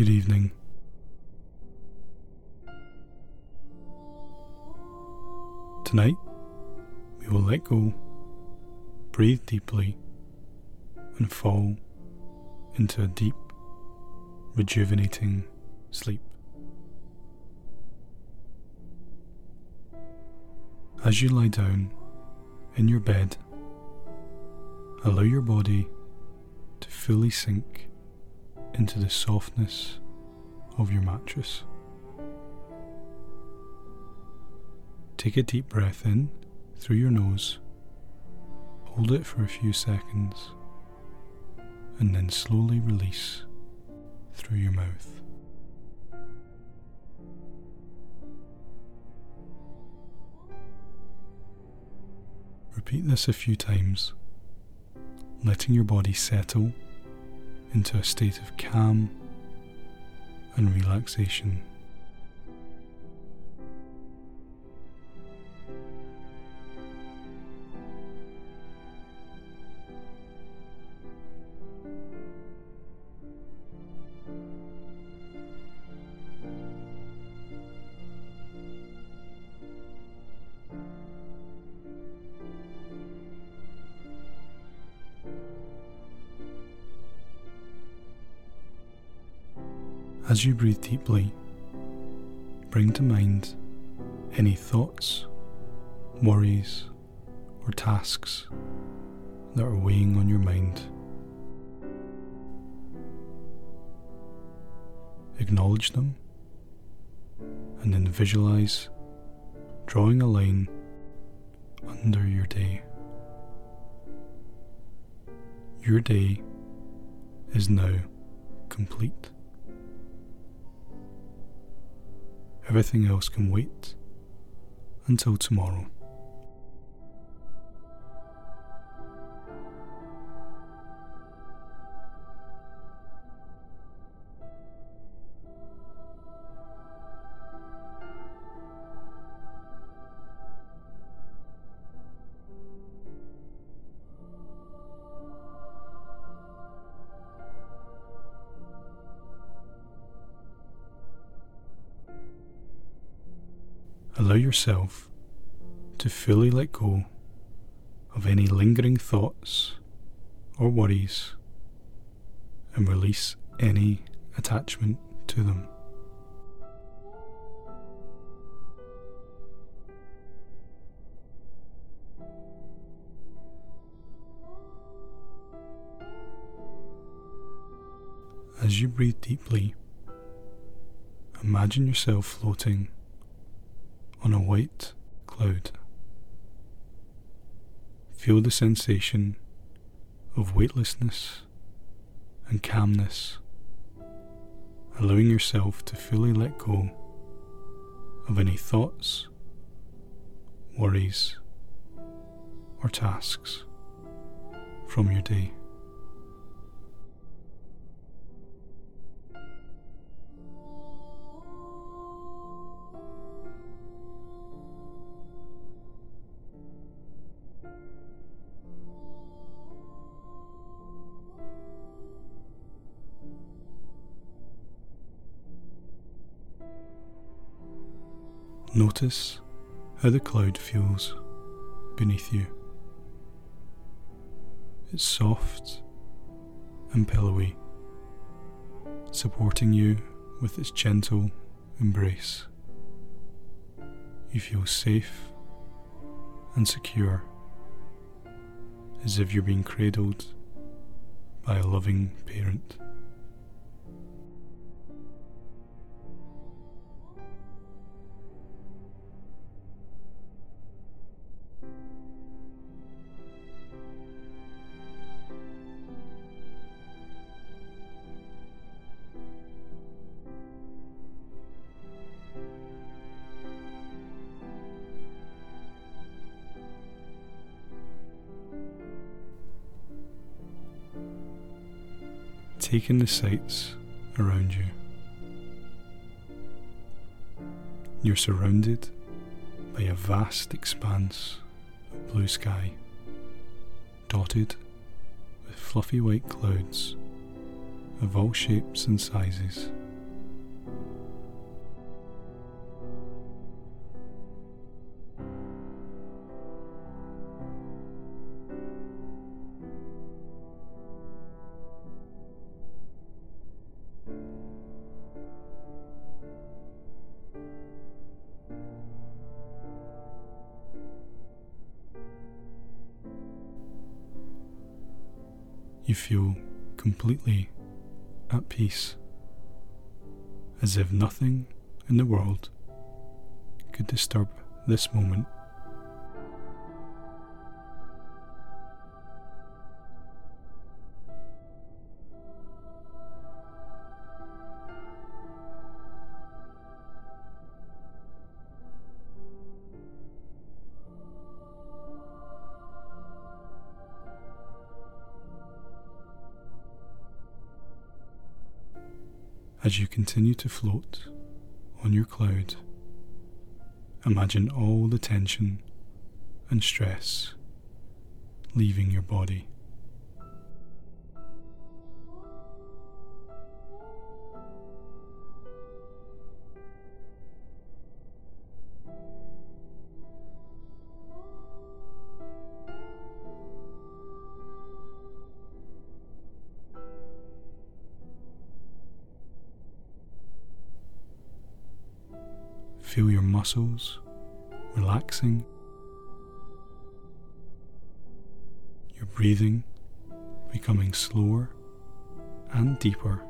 Good evening. Tonight, we will let go, breathe deeply, and fall into a deep, rejuvenating sleep. As you lie down in your bed, allow your body to fully sink into the softness of your mattress. Take a deep breath in through your nose, hold it for a few seconds, and then slowly release through your mouth. Repeat this a few times, letting your body settle into a state of calm and relaxation. As you breathe deeply, bring to mind any thoughts, worries, or tasks that are weighing on your mind. Acknowledge them and then visualize drawing a line under your day. Your day is now complete. Everything else can wait until tomorrow. Yourself to fully let go of any lingering thoughts or worries and release any attachment to them. As you breathe deeply, imagine yourself floating on a white cloud. Feel the sensation of weightlessness and calmness, allowing yourself to fully let go of any thoughts, worries, or tasks from your day. Notice how the cloud feels beneath you. It's soft and pillowy, supporting you with its gentle embrace. You feel safe and secure, as if you're being cradled by a loving parent. Take in the sights around you. You're surrounded by a vast expanse of blue sky, dotted with fluffy white clouds of all shapes and sizes feel completely at peace, as if nothing in the world could disturb this moment. As you continue to float on your cloud, imagine all the tension and stress leaving your body. Feel your muscles relaxing, your breathing becoming slower and deeper.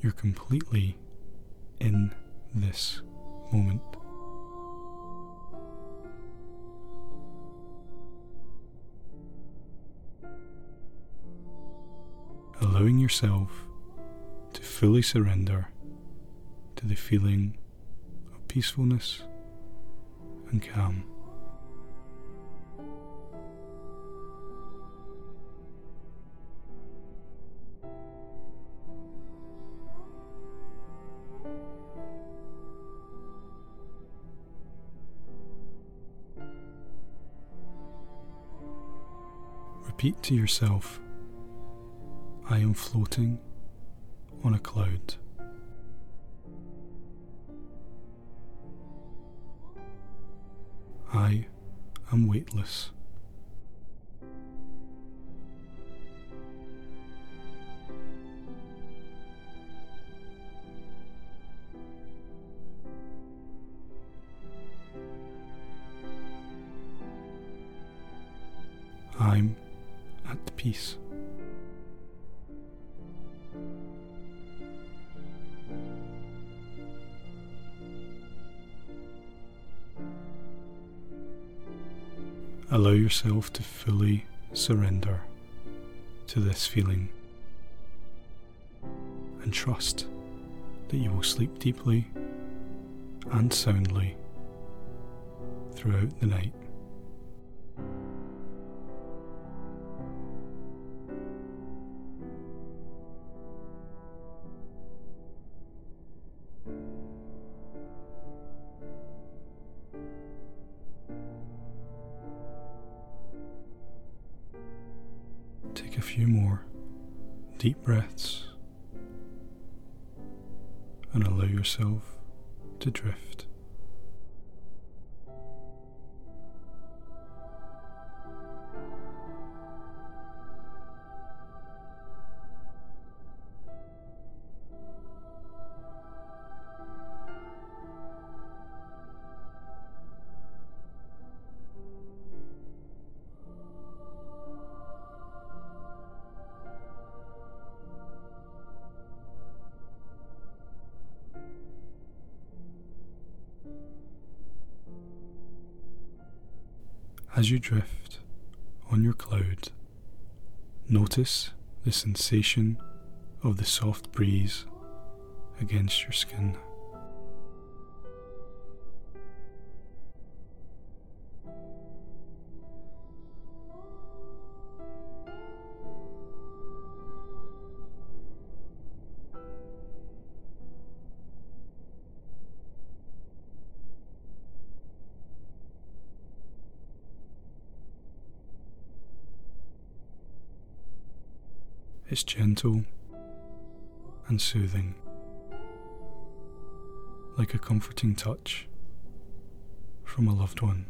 You're completely in this moment. Allowing yourself to fully surrender to the feeling of peacefulness and calm. Repeat to yourself, I am floating on a cloud. I am weightless. I'm at peace. Allow yourself to fully surrender to this feeling and trust that you will sleep deeply and soundly throughout the night. Take a few more deep breaths and allow yourself to drift. As you drift on your cloud, notice the sensation of the soft breeze against your skin. It's gentle and soothing, like a comforting touch from a loved one.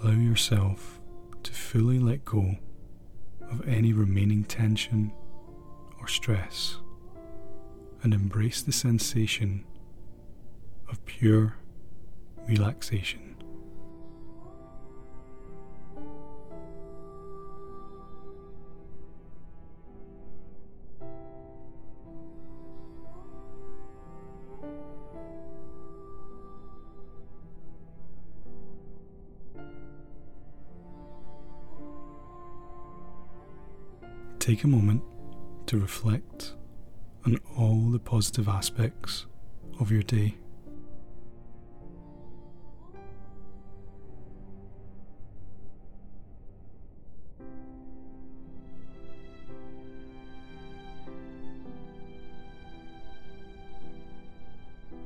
Allow yourself to fully let go of any remaining tension or stress and embrace the sensation of pure relaxation. Take a moment to reflect on all the positive aspects of your day.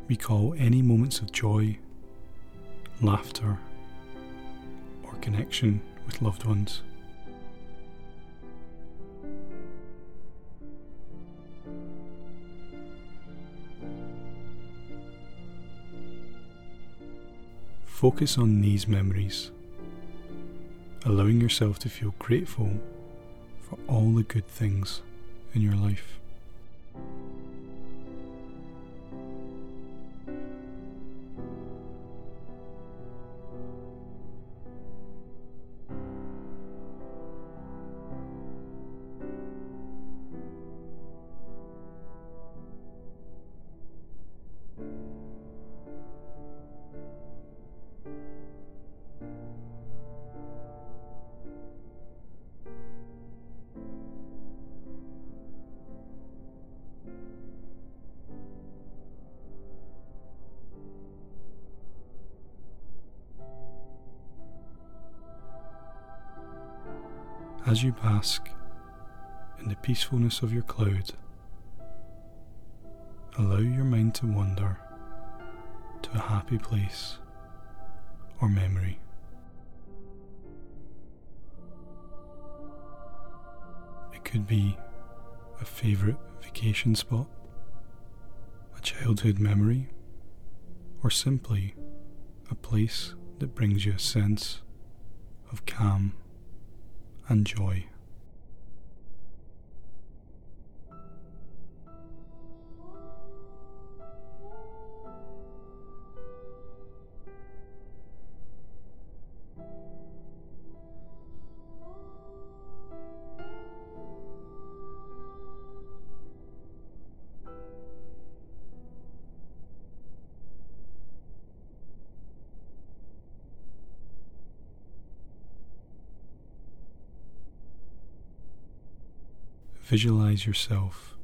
Recall any moments of joy, laughter, or connection with loved ones. Focus on these memories, allowing yourself to feel grateful for all the good things in your life. As you bask in the peacefulness of your cloud, allow your mind to wander to a happy place or memory. It could be a favourite vacation spot, a childhood memory, or simply a place that brings you a sense of calm and joy. Visualize yourself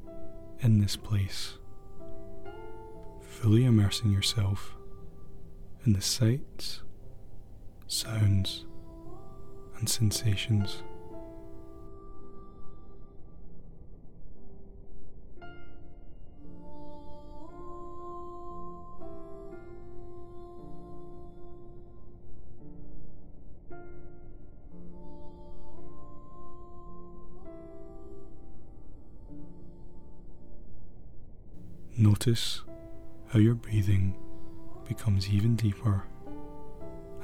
in this place, fully immersing yourself in the sights, sounds, and sensations. Notice how your breathing becomes even deeper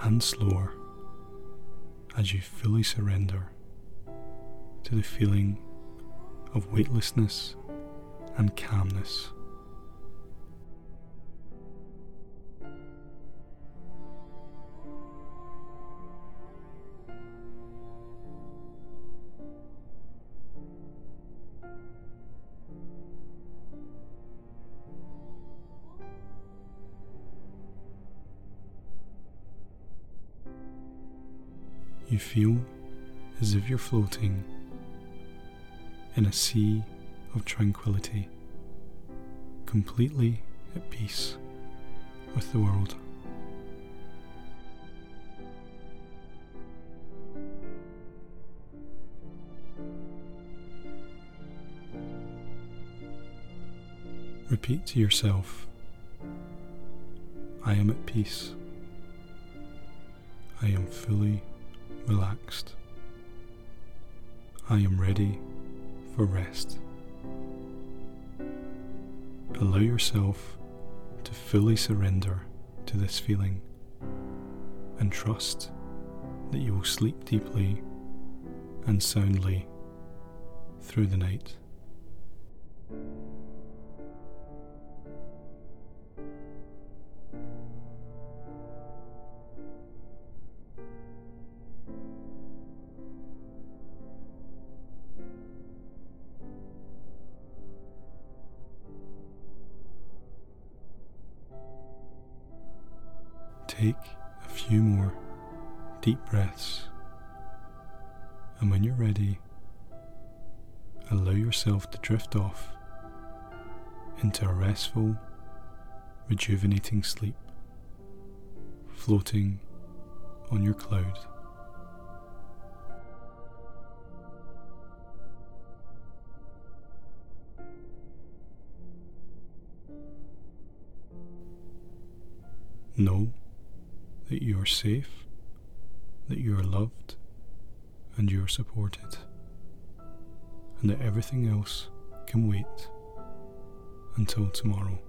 and slower as you fully surrender to the feeling of weightlessness and calmness. You feel as if you're floating in a sea of tranquility, completely at peace with the world. Repeat to yourself I am at peace. I am fully relaxed. I am ready for rest. Allow yourself to fully surrender to this feeling and trust that you will sleep deeply and soundly through the night. Take a few more deep breaths, and when you're ready, allow yourself to drift off into a restful, rejuvenating sleep, floating on your cloud. Know that you are safe, that you are loved, and you are supported, and that everything else can wait until tomorrow.